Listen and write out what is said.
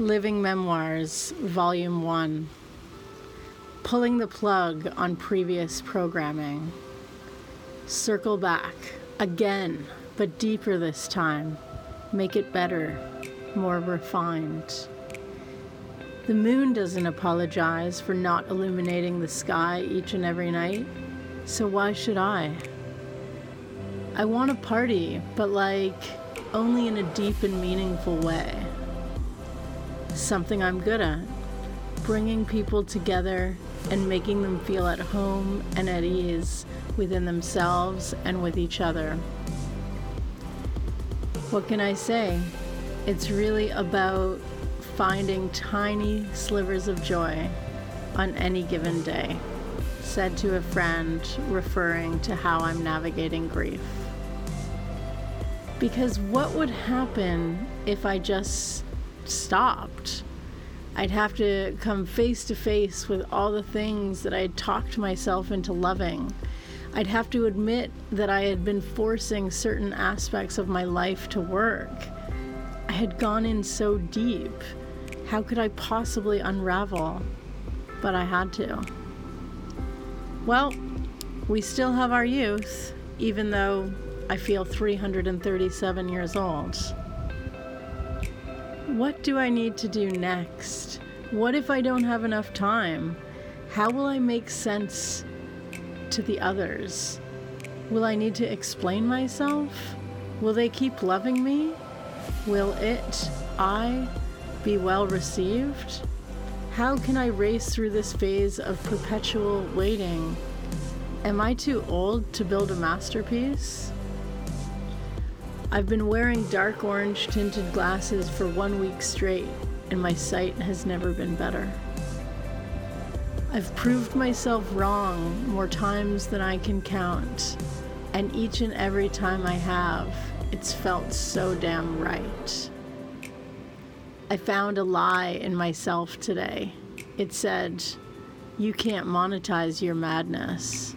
Living Memoirs, Volume 1. Pulling the plug on previous programming. Circle back, again, but deeper this time. Make it better, more refined. The moon doesn't apologize for not illuminating the sky each and every night, so why should I? I want a party, but like only in a deep and meaningful way. Something I'm good at bringing people together and making them feel at home and at ease within themselves and with each other. What can I say? It's really about finding tiny slivers of joy on any given day, said to a friend, referring to how I'm navigating grief. Because what would happen if I just stopped? I'd have to come face to face with all the things that I had talked myself into loving. I'd have to admit that I had been forcing certain aspects of my life to work. I had gone in so deep. How could I possibly unravel? But I had to. Well, we still have our youth, even though I feel 337 years old. What do I need to do next? What if I don't have enough time? How will I make sense to the others? Will I need to explain myself? Will they keep loving me? Will it, I, be well received? How can I race through this phase of perpetual waiting? Am I too old to build a masterpiece? I've been wearing dark orange tinted glasses for one week straight, and my sight has never been better. I've proved myself wrong more times than I can count, and each and every time I have, it's felt so damn right. I found a lie in myself today. It said, You can't monetize your madness.